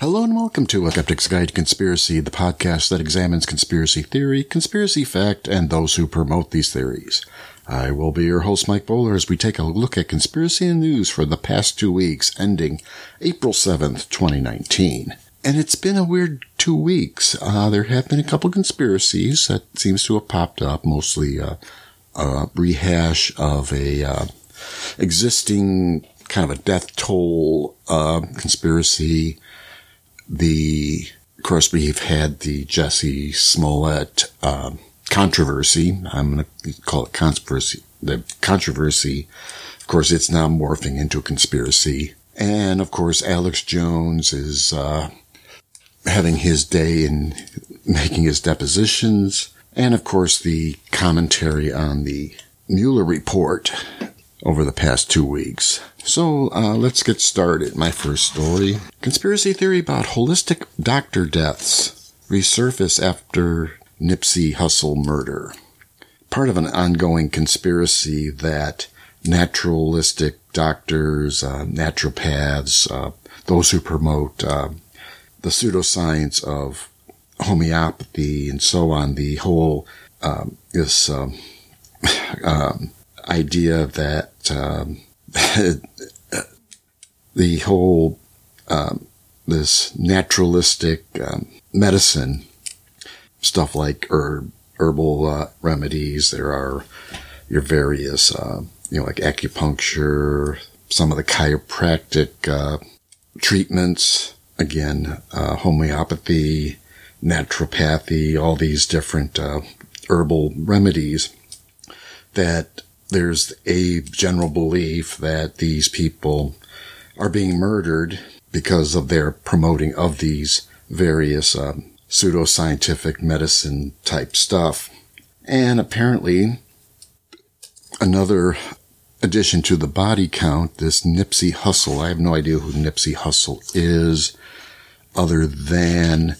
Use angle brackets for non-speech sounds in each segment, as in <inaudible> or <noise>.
Hello and welcome to A Skeptic's Guide to Conspiracy, the podcast that examines conspiracy theory, conspiracy fact, and those who promote these theories. I will be your host, Mike Bowler, as we take a look at conspiracy and news for the past two weeks, ending April 7th, 2019. And it's been a weird two weeks. Uh, there have been a couple conspiracies that seems to have popped up, mostly uh, a rehash of a uh, existing kind of a death toll uh, conspiracy the, of course, we've had the Jussie Smollett uh, controversy. I'm going to call it controversy. The controversy, of course, it's now morphing into a conspiracy. And of course, Alex Jones is uh, having his day in making his depositions. And of course, the commentary on the Mueller report over the past two weeks. So uh, let's get started. My first story conspiracy theory about holistic doctor deaths resurface after Nipsey Hussle murder. Part of an ongoing conspiracy that naturalistic doctors, uh, naturopaths, uh, those who promote uh, the pseudoscience of homeopathy and so on, the whole um, this um, <sighs> um, idea that um, <laughs> the whole um, this naturalistic um, medicine stuff like herb herbal uh, remedies. There are your various uh, you know like acupuncture, some of the chiropractic uh, treatments. Again, uh, homeopathy, naturopathy, all these different uh, herbal remedies that there's a general belief that these people are being murdered because of their promoting of these various um, pseudoscientific medicine type stuff. And apparently, another addition to the body count, this Nipsey Hussle. I have no idea who Nipsey Hussle is, other than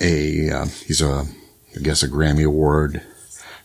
a uh, he's a I guess a Grammy Award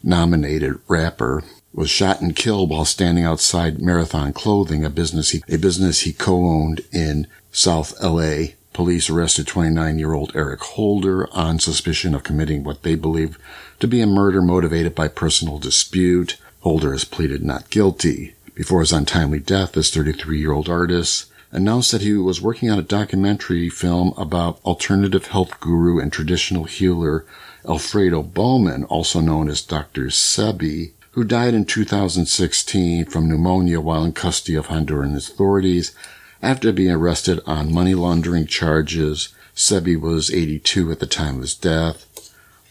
nominated rapper was shot and killed while standing outside Marathon Clothing, a business he, a business he co-owned in South LA. Police arrested 29-year-old Eric Holder on suspicion of committing what they believe to be a murder motivated by personal dispute. Holder has pleaded not guilty. Before his untimely death, this 33-year-old artist announced that he was working on a documentary film about alternative health guru and traditional healer Alfredo Bowman, also known as Dr. Sebi, who died in 2016 from pneumonia while in custody of Honduran authorities after being arrested on money laundering charges. Sebi was 82 at the time of his death.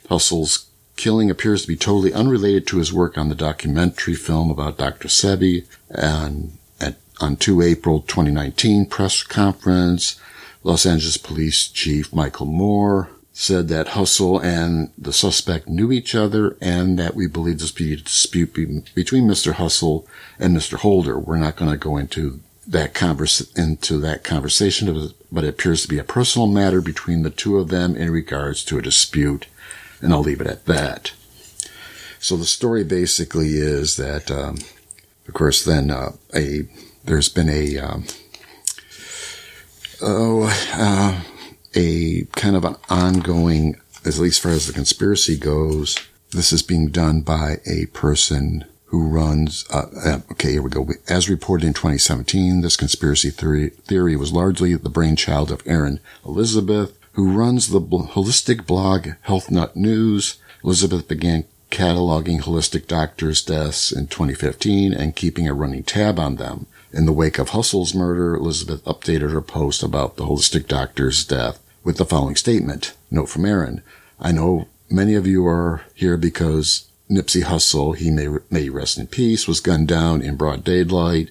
Hussle's killing appears to be totally unrelated to his work on the documentary film about Dr. Sebi. And at, on 2 April 2019 press conference, Los Angeles Police Chief Michel Moore said that Hussle and the suspect knew each other and that we believe this be a dispute between Mr. Hussle and Mr. Holder. We're not going to go into that converse, into that conversation, but it appears to be a personal matter between the two of them in regards to a dispute. And I'll leave it at that. So the story basically is that, um, of course, then, uh, a, there's been a, um, oh, uh, a kind of an ongoing, at least far as the conspiracy goes. This is being done by a person who runs, uh, uh, okay, here we go. As reported in 2017, this conspiracy theory, theory was largely the brainchild of Erin Elizabeth, who runs the holistic blog Health Nut News. Elizabeth began cataloging holistic doctors' deaths in 2015 and keeping a running tab on them. In the wake of Hussle's murder, Elizabeth updated her post about the holistic doctor's death with the following statement. Note from Erin. I know many of you are here because Nipsey Hussle, he may, may rest in peace, was gunned down in broad daylight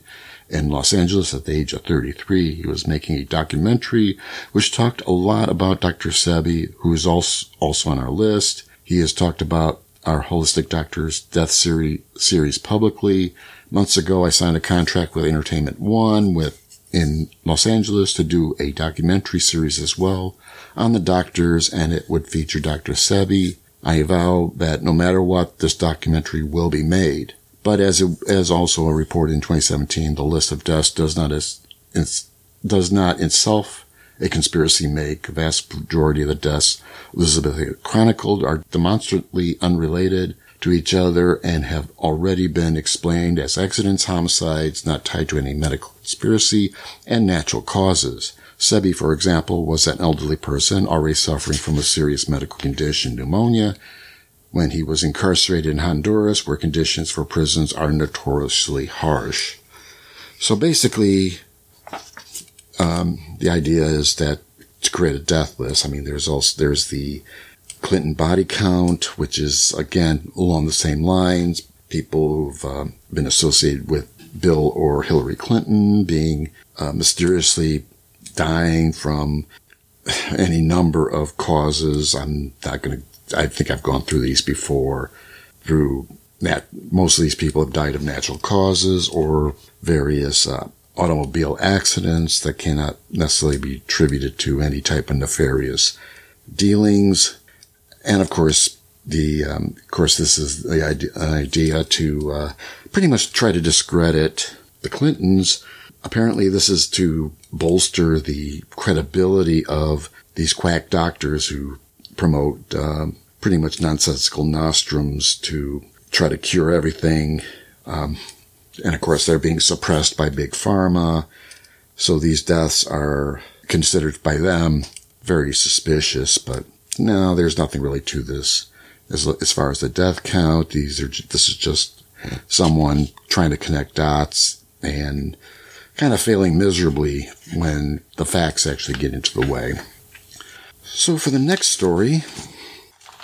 in Los Angeles at the age of 33. He was making a documentary which talked a lot about Dr. Sebi, who is also, also on our list. He has talked about our Holistic Doctors Death series, series publicly. Months ago, I signed a contract with Entertainment One with in Los Angeles to do a documentary series as well on the doctors, and it would feature Dr. Sebi. I vow that no matter what, this documentary will be made. But as it, as also reported in 2017, the list of deaths does not as, does not itself a conspiracy make. The vast majority of the deaths Elizabeth chronicled are demonstrably unrelated to each other and have already been explained as accidents, homicides, not tied to any medical conspiracy, and natural causes. Sebi, for example, was an elderly person already suffering from a serious medical condition, pneumonia, when he was incarcerated in Honduras, where conditions for prisons are notoriously harsh. So basically, um, the idea is that to create a death list, I mean, there's also, there's the Clinton body count, which is again along the same lines. People who've um, been associated with Bill or Hillary Clinton being uh, mysteriously dying from <sighs> any number of causes. I'm not going to, I think I've gone through these before through that most of these people have died of natural causes or various uh, automobile accidents that cannot necessarily be attributed to any type of nefarious dealings. And of course, the, um, of course, this is the idea, an idea to, uh, pretty much try to discredit the Clintons. Apparently this is to bolster the credibility of these quack doctors who promote, um, pretty much nonsensical nostrums to try to cure everything. Um, and of course, they're being suppressed by big pharma. So these deaths are considered by them very suspicious, but no, there's nothing really to this. As, as far as the death count, these are, this is just someone trying to connect dots and kind of failing miserably when the facts actually get into the way. So for the next story,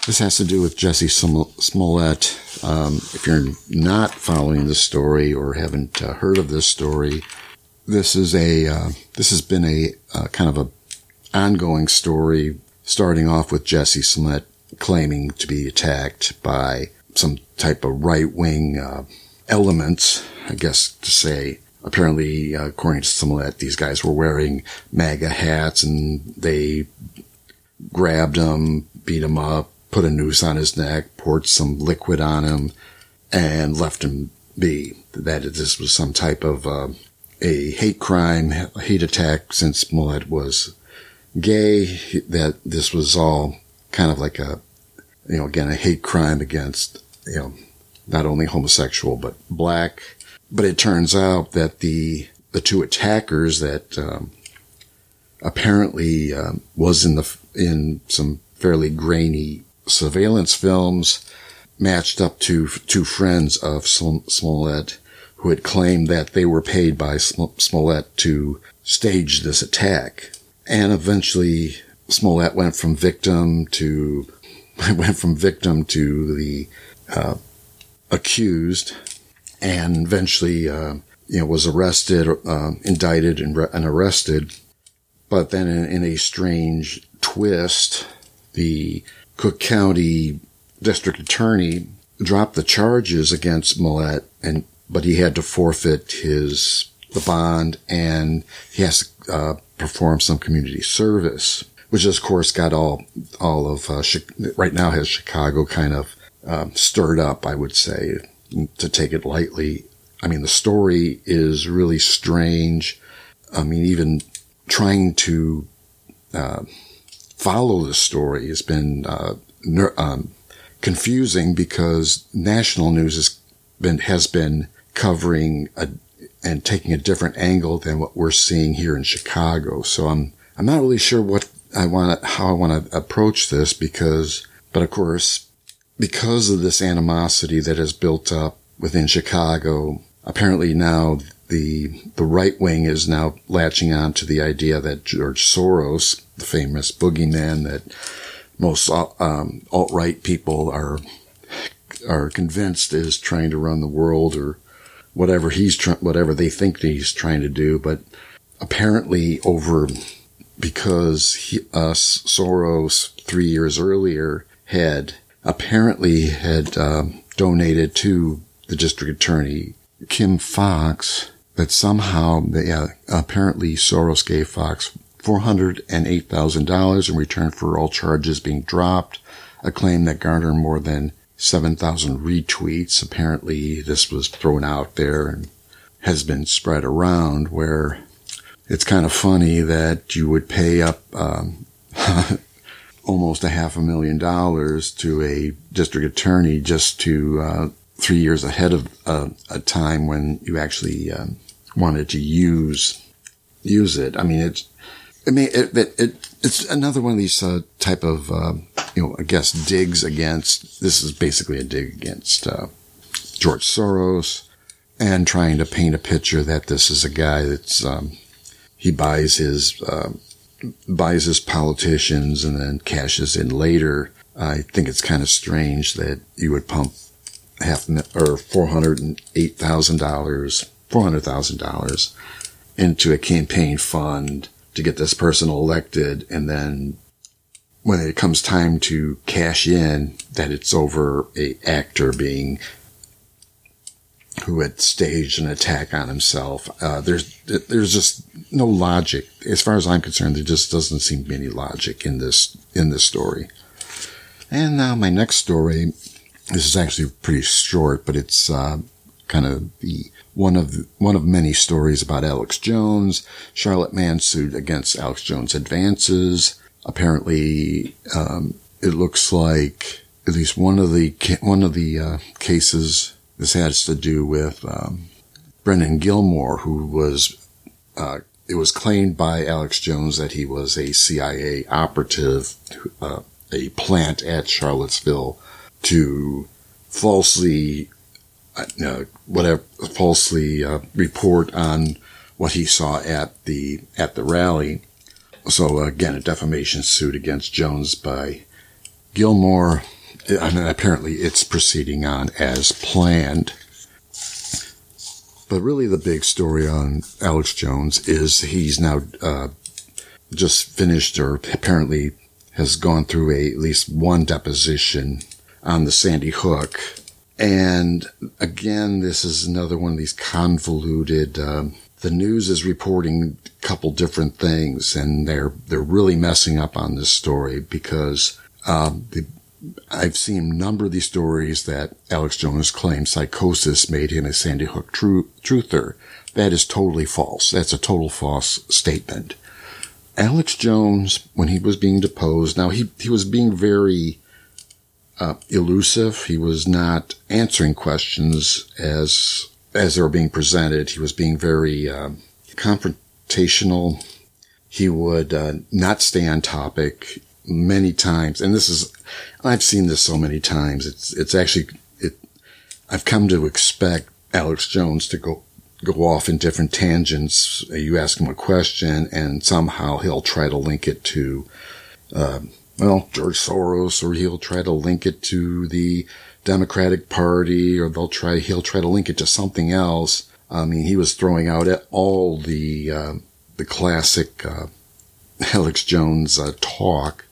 this has to do with Jussie Smollett. Um, if you're not following the story or haven't uh, heard of this story, this is a uh, this has been a uh, kind of a ongoing story, starting off with Jussie Smollett claiming to be attacked by some type of right wing uh, elements, I guess to say. Apparently, uh, according to Smollett, these guys were wearing MAGA hats and they grabbed him, beat him up, put a noose on his neck, poured some liquid on him, and left him be. That this was some type of uh, a hate crime, hate attack since Smollett was gay, that this was all kind of like a, you know, again, a hate crime against, you know, not only homosexual, but black. But it turns out that the, the two attackers that, um, apparently, um, was in the, in some fairly grainy surveillance films matched up to two friends of Smollett who had claimed that they were paid by Smollett to stage this attack. And eventually Smollett went from victim to, <laughs> went from victim to the, uh, accused and eventually, uh, you know, was arrested, uh, indicted and, re- and, arrested. But then in, in a strange twist, the Cook County District Attorney dropped the charges against Smollett and, but he had to forfeit his, the bond and he has to, uh, perform some community service, which of course got all, all of, uh, right now has Chicago kind of, um, stirred up, I would say, to take it lightly. I mean, the story is really strange. I mean, even trying to, uh, follow the story has been uh, ner- um, confusing because national news has been has been covering a, and taking a different angle than what we're seeing here in Chicago. So I'm I'm not really sure what I want how I want to approach this because, but of course, because of this animosity that has built up within Chicago, apparently now the the right wing is now latching on to the idea that George Soros, the famous boogeyman that most um, alt right people are are convinced is trying to run the world or whatever he's trying, whatever they think he's trying to do, but apparently over because he, us Soros three years earlier had apparently had um, donated to the district attorney Kim Foxx that somehow they, uh, apparently Soros gave Foxx $408,000 in return for all charges being dropped, a claim that garnered more than 7,000 retweets. Apparently this was thrown out there and has been spread around where it's kind of funny that you would pay up um, <laughs> almost a half a million dollars to a district attorney just to uh, three years ahead of uh, a time when you actually um, wanted to use use it. I mean, it's I mean it, it, it it's another one of these uh, type of uh, you know I guess digs against. This is basically a dig against uh, George Soros and trying to paint a picture that this is a guy that's um, he buys his uh, buys his politicians and then cashes in later. I think it's kind of strange that you would pump half or four hundred and eight thousand dollars, four hundred thousand dollars into a campaign fund to get this person elected, and then when it comes time to cash in, that it's over a actor being who had staged an attack on himself. Uh, there's there's just no logic, as far as I'm concerned. There just doesn't seem to be any logic in this in this story. And now my next story. This is actually pretty short, but it's uh, kind of the one of one of many stories about Alex Jones. Charlotte Mann sued against Alex Jones advances. Apparently, um, it looks like at least one of the one of the uh, cases this has to do with um, Brennan Gilmore, who was, uh, it was claimed by Alex Jones that he was a CIA operative, uh, a plant at Charlottesville to falsely, uh, whatever, falsely uh, report on what he saw at the, at the rally. So again, a defamation suit against Jones by Gilmore mean, apparently it's proceeding on as planned. But really, the big story on Alex Jones is he's now uh, just finished, or apparently has gone through a, at least one deposition on the Sandy Hook. And again, this is another one of these convoluted. Uh, the news is reporting a couple different things, and they're they're really messing up on this story because um, the I've seen a number of these stories that Alex Jones claims psychosis made him a Sandy Hook tru- truther. That is totally false. That's a total false statement. Alex Jones, when he was being deposed, now he, he was being very uh, elusive. He was not answering questions as as they were being presented. He was being very uh, confrontational. He would uh, not stay on topic many times, and this is, I've seen this so many times. It's, it's actually, it, I've come to expect Alex Jones to go, go off in different tangents. You ask him a question and somehow he'll try to link it to, um, well, George Soros, or he'll try to link it to the Democratic Party, or they'll try, he'll try to link it to something else. I mean, he was throwing out all the, uh, the classic, uh, <laughs> Alex Jones, uh, talk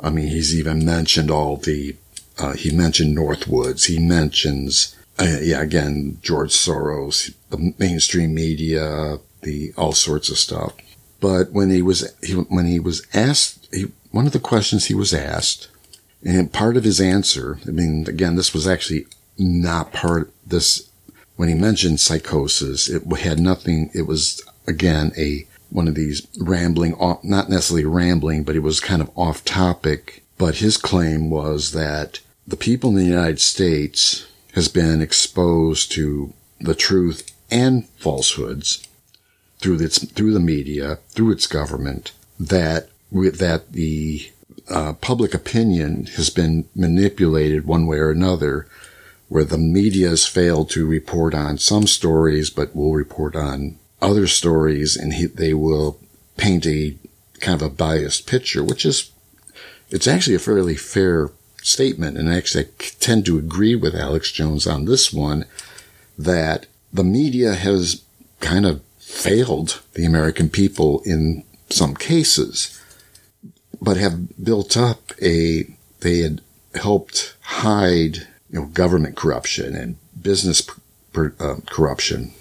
I mean, he's even mentioned all the, uh, he mentioned Northwoods. He mentions, uh, yeah, again, George Soros, the mainstream media, the all sorts of stuff. But when he was, he, when he was asked, he, one of the questions he was asked, and part of his answer, I mean, again, this was actually not part, this, when he mentioned psychosis, it had nothing, it was, again, a one of these rambling, not necessarily rambling, but it was kind of off topic. But his claim was that the people in the United States has been exposed to the truth and falsehoods through its through the media, through its government, that that the uh, public opinion has been manipulated one way or another, where the media has failed to report on some stories, but will report on other stories and he, they will paint a kind of a biased picture, which is, it's actually a fairly fair statement. And actually, I tend to agree with Alex Jones on this one that the media has kind of failed the American people in some cases, but have built up a, they had helped hide, you know, government corruption and business per, uh, corruption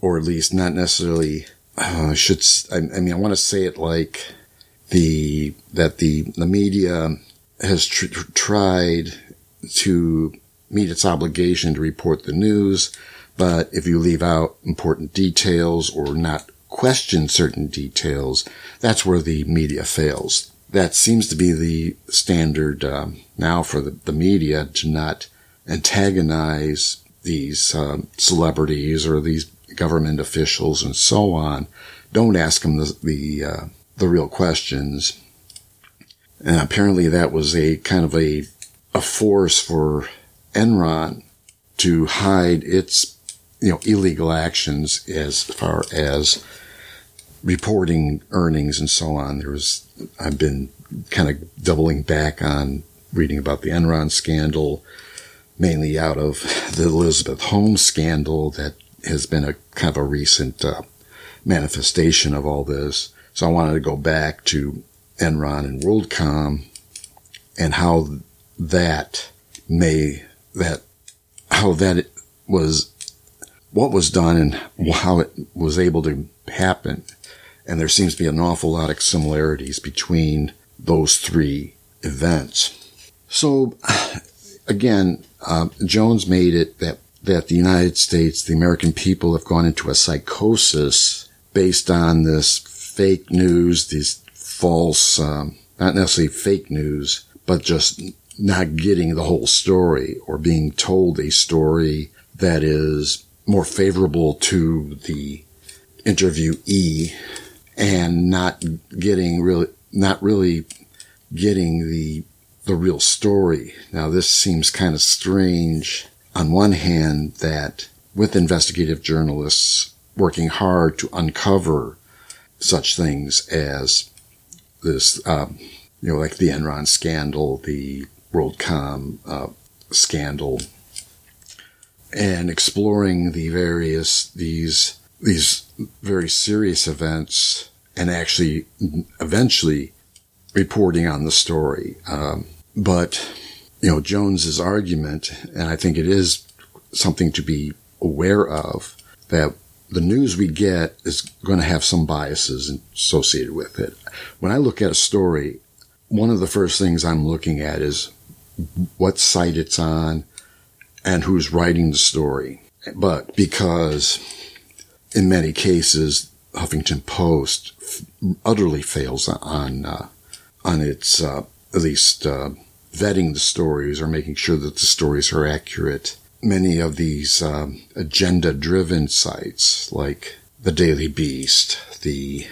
or at least not necessarily, uh, should, I, I mean, I want to say it like the, that the, the media has tr- tried to meet its obligation to report the news. But if you leave out important details or not question certain details, that's where the media fails. That seems to be the standard um, now for the, the, media to not antagonize these uh, celebrities or these government officials and so on. Don't ask them the the, uh, the real questions. And apparently that was a kind of a a force for Enron to hide its you know illegal actions as far as reporting earnings and so on. There was I've been kind of doubling back on reading about the Enron scandal, mainly out of the Elizabeth Holmes scandal that has been a kind of a recent uh, manifestation of all this. So I wanted to go back to Enron and WorldCom and how that may that how that was what was done and how it was able to happen. And there seems to be an awful lot of similarities between those three events. So again, uh, Jones made it that that the United States, the American people have gone into a psychosis based on this fake news, these false, um, not necessarily fake news, but just not getting the whole story or being told a story that is more favorable to the interviewee and not getting really, not really getting the, the real story. Now this seems kind of strange on one hand that with investigative journalists working hard to uncover such things as this, um, you know, like the Enron scandal, the WorldCom uh, scandal, and exploring the various these these very serious events, and actually eventually reporting on the story. Um, but you know, Jones's argument, and I think it is something to be aware of, that the news we get is going to have some biases associated with it. When I look at a story, one of the first things I'm looking at is what site it's on and who's writing the story. But because in many cases, Huffington Post utterly fails on, uh, on its, uh, at least, uh, vetting the stories or making sure that the stories are accurate. Many of these um, agenda driven sites like the Daily Beast, the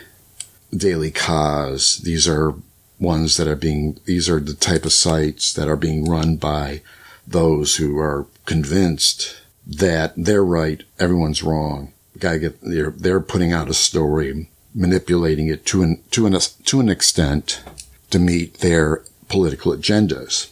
Daily Kos, these are ones that are being, these are the type of sites that are being run by those who are convinced that they're right, everyone's wrong. Gotta get, they're, they're putting out a story, manipulating it to an, to an, to an extent to meet their political agendas.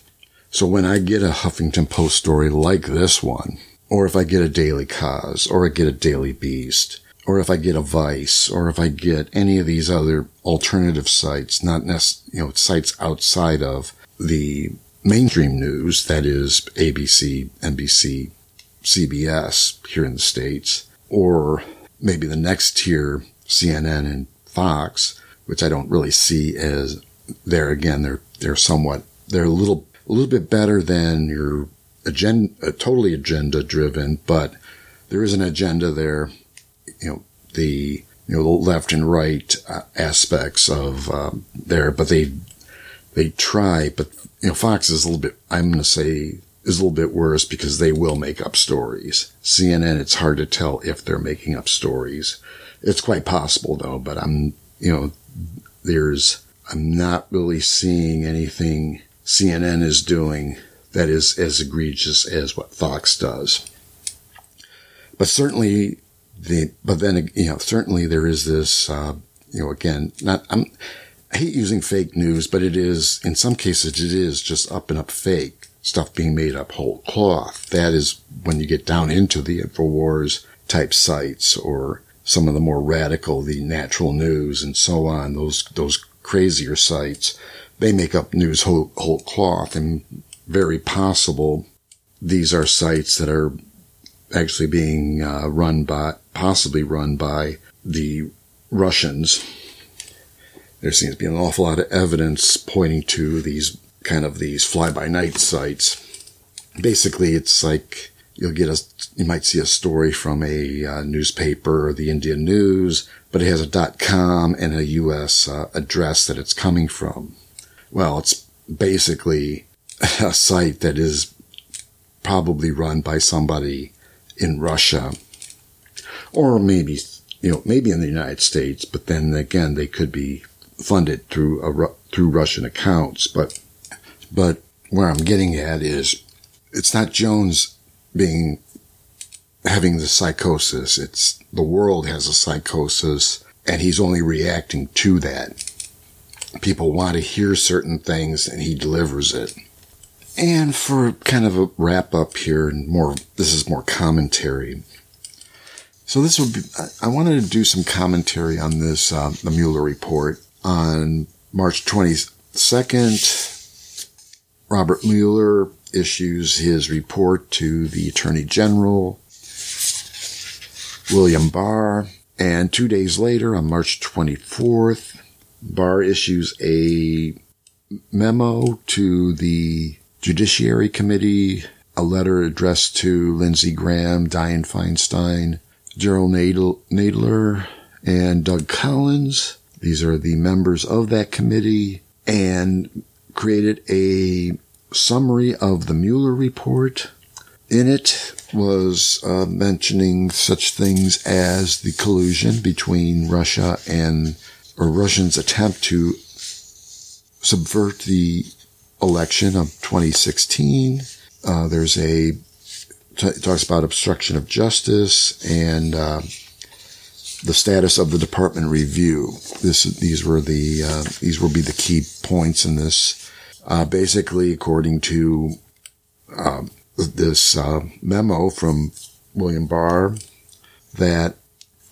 So when I get a Huffington Post story like this one, or if I get a Daily Kos, or I get a Daily Beast, or if I get a Vice, or if I get any of these other alternative sites, not necessarily, you know, sites outside of the mainstream news, that is ABC, NBC, CBS here in the States, or maybe the next tier, CNN and Fox, which I don't really see as there again, they're they're somewhat they're a little a little bit better than your agenda, uh, totally agenda driven, but there is an agenda there. You know the you know the left and right uh, aspects of um, there, but they they try. But you know Fox is a little bit. I'm going to say is a little bit worse because they will make up stories. CNN, it's hard to tell if they're making up stories. It's quite possible though, but I'm, you know, there's I'm not really seeing anything CNN is doing that is as egregious as what Fox does. But certainly the, but then, you know, certainly there is this, uh, you know, again, not, I'm, I hate using fake news, but it is, in some cases, it is just up and up fake stuff being made up whole cloth. That is when you get down into the InfoWars type sites or some of the more radical, the natural news and so on. Those, those crazier sites, they make up news whole, whole cloth and very possible these are sites that are actually being uh, run by, possibly run by the Russians. There seems to be an awful lot of evidence pointing to these kind of these fly-by-night sites. Basically, it's like you'll get a, you might see a story from a uh, newspaper the Indian News, but it has a .com and a U.S. Uh, address that it's coming from. Well, it's basically a site that is probably run by somebody in Russia or maybe, you know, maybe in the United States, but then again, they could be funded through a, through Russian accounts. But, but where I'm getting at is it's not Jones being, having the psychosis. It's the world has a psychosis and he's only reacting to that. People want to hear certain things and he delivers it. And for kind of a wrap up here and more, this is more commentary. So this would be, I wanted to do some commentary on this, uh, the Mueller report on March 22nd. Robert Mueller issues his report to the Attorney General, William Barr, and two days later, on March 24th, Barr issues a memo to the Judiciary Committee, a letter addressed to Lindsey Graham, Dianne Feinstein, Jerrold Nadler, and Doug Collins. These are the members of that committee and created a summary of the Mueller report. In it was uh, mentioning such things as the collusion between Russia and or Russians' attempt to subvert the election of 2016. Uh, there's a t- talks about obstruction of justice and uh, the status of the department review. This these were the uh, these will be the key points in this. Uh, basically, according to um, this uh, memo from William Barr, that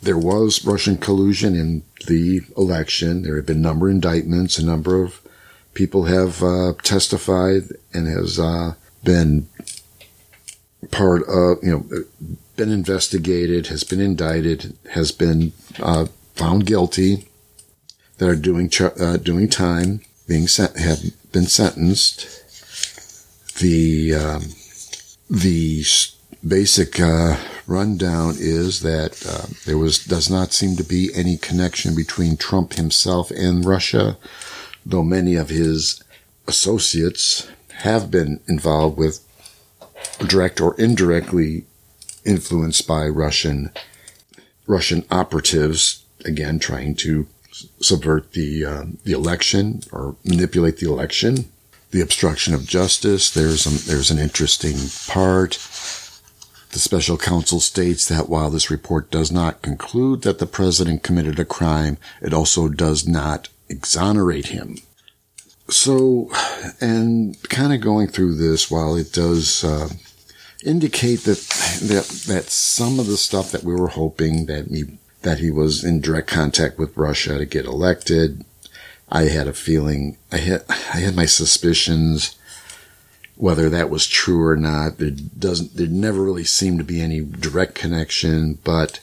there was Russian collusion in the election. There have been a number of indictments. A number of people have uh, testified and has uh, been part of, you know, been investigated, has been indicted, has been uh, found guilty, that are doing uh, doing time, being sent, have been sentenced. The um, the basic uh, rundown is that uh, there was does not seem to be any connection between Trump himself and Russia, though many of his associates have been involved with direct or indirectly influenced by Russian Russian operatives, again trying to subvert the uh, the election or manipulate the election. The obstruction of justice. There's a, there's an interesting part. The special counsel states that while this report does not conclude that the president committed a crime, it also does not exonerate him. So, and kind of going through this, while it does uh, indicate that that that some of the stuff that we were hoping that he that he was in direct contact with Russia to get elected. I had a feeling I had I had my suspicions whether that was true or not. There doesn't there never really seemed to be any direct connection, but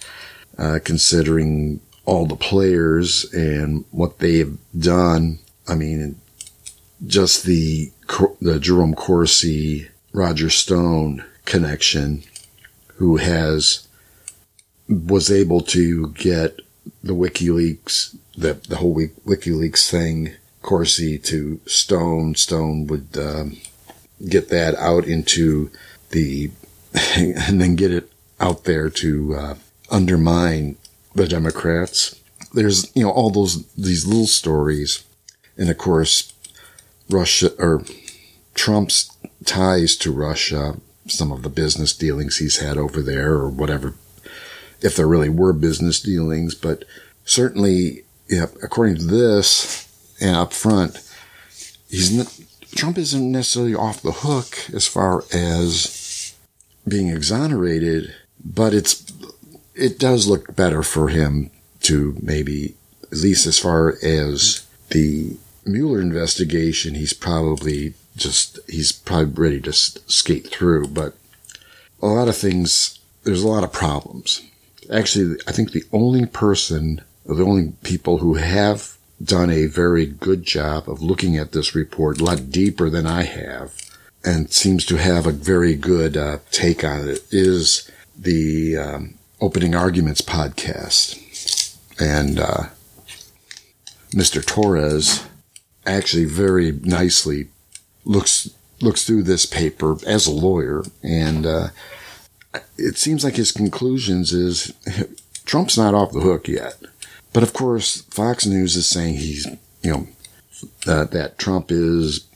uh, considering all the players and what they've done, I mean, just the the Jerome Corsi, Roger Stone connection who has was able to get the WikiLeaks, the, the whole WikiLeaks thing, Corsi to Stone. Stone would um, get that out into the, <laughs> and then get it out there to uh, undermine the Democrats. There's, you know, all those, these little stories. And of course, Russia or Trump's ties to Russia some of the business dealings he's had over there or whatever, if there really were business dealings. But certainly, yeah, according to this and up front, he's Trump isn't necessarily off the hook as far as being exonerated, but it's, it does look better for him to maybe, at least as far as the Mueller investigation, he's probably just he's probably ready to skate through. But a lot of things, there's a lot of problems. Actually, I think the only person, the only people who have done a very good job of looking at this report a lot deeper than I have, and seems to have a very good uh, take on it, is the um, Opening Arguments podcast. and uh, Mr. Torrez actually very nicely looks looks through this paper as a lawyer, and uh, it seems like his conclusions is <laughs> Trump's not off the hook yet. But of course, Fox News is saying he's, you know, uh, that Trump is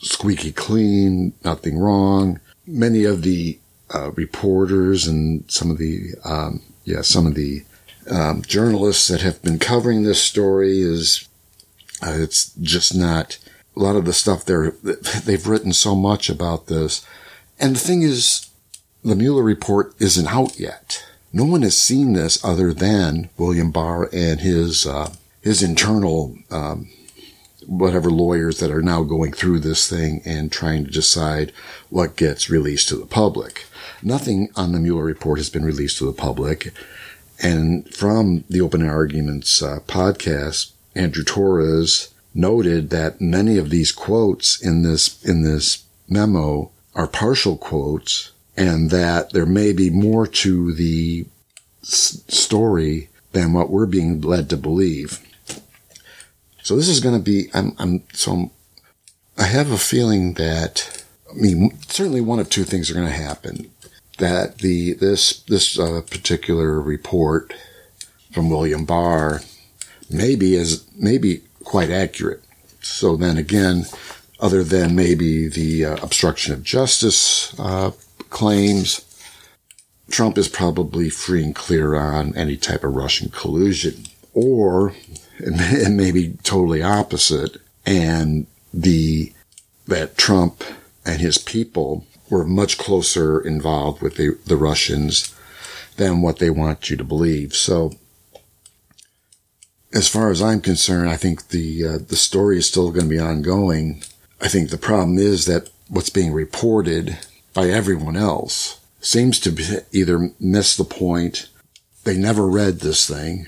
squeaky clean, nothing wrong. Many of the uh, reporters and some of the, um, yeah, some of the um, journalists that have been covering this story is, uh, it's just not a lot of the stuff they're, they've written so much about this. And the thing is, the Mueller report isn't out yet. No one has seen this other than William Barr and his, uh, his internal, um, whatever lawyers that are now going through this thing and trying to decide what gets released to the public. Nothing on the Mueller report has been released to the public. And from the Open Arguments uh, podcast, Andrew Torrez noted that many of these quotes in this, in this memo are partial quotes and that there may be more to the s- story than what we're being led to believe. So this is going to be, I'm, I'm, so I'm, I have a feeling that, I mean, certainly one of two things are going to happen. That the, this, this uh, particular report from William Barr maybe is, maybe quite accurate. So then again, other than maybe the uh, obstruction of justice uh, claims, Trump is probably free and clear on any type of Russian collusion. Or it may be totally opposite, and the that Trump and his people were much closer involved with the, the Russians than what they want you to believe. So, as far as I'm concerned, I think the uh, the story is still going to be ongoing. I think the problem is that what's being reported by everyone else seems to be either miss the point, they never read this thing,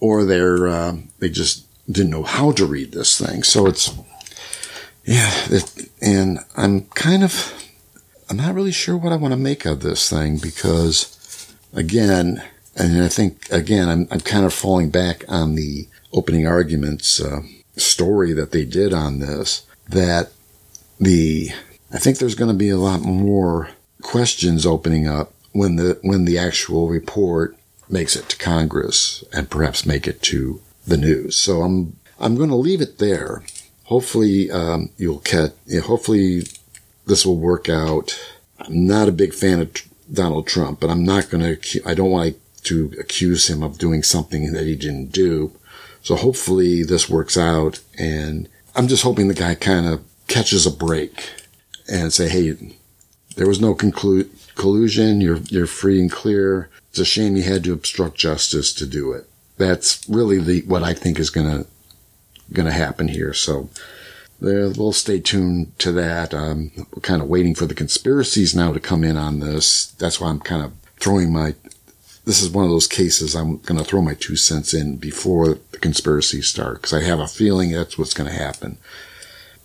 or they're uh, they just didn't know how to read this thing. So it's yeah, it, and I'm kind of I'm not really sure what I want to make of this thing because again, and I think again I'm I'm kind of falling back on the opening arguments uh, story that they did on this that the I think there's going to be a lot more questions opening up when the when the actual report makes it to Congress and perhaps make it to the news. So I'm I'm going to leave it there. Hopefully um, you'll catch. Hopefully this will work out. I'm not a big fan of Donald Trump, but I'm not going to. I don't want to accuse him of doing something that he didn't do. So hopefully this works out, and I'm just hoping the guy kind of catches a break and say, "Hey, there was no conclu- collusion. You're you're free and clear. It's a shame you had to obstruct justice to do it. That's really the what I think is gonna gonna happen here. So we'll stay tuned to that. We're kind of waiting for the conspiracies now to come in on this. That's why I'm kind of throwing my. This is one of those cases I'm going to throw my two cents in before the conspiracies start because I have a feeling that's what's going to happen.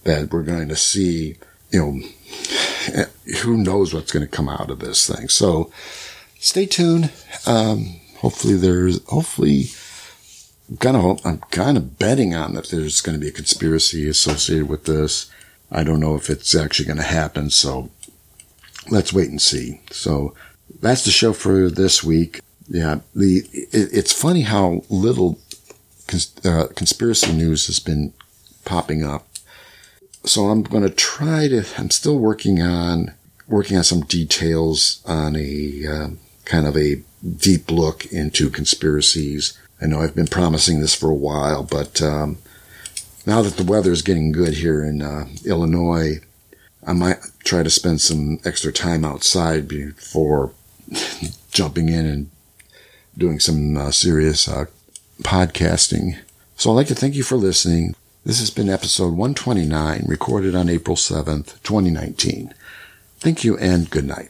That we're going to see, you know, <sighs> who knows what's going to come out of this thing. So stay tuned. Um, hopefully there's, hopefully, I'm kind of, I'm kind of betting on that there's going to be a conspiracy associated with this. I don't know if it's actually going to happen. So let's wait and see. So that's the show for this week. Yeah. The, it, it's funny how little cons, uh, conspiracy news has been popping up. So I'm going to try to, I'm still working on, working on some details on a, uh, kind of a deep look into conspiracies. I know I've been promising this for a while, but um, now that the weather is getting good here in uh, Illinois, I might try to spend some extra time outside before <laughs> jumping in and doing some uh, serious uh, podcasting. So I'd like to thank you for listening. This has been episode 129, recorded on April 7th, 2019. Thank you and good night.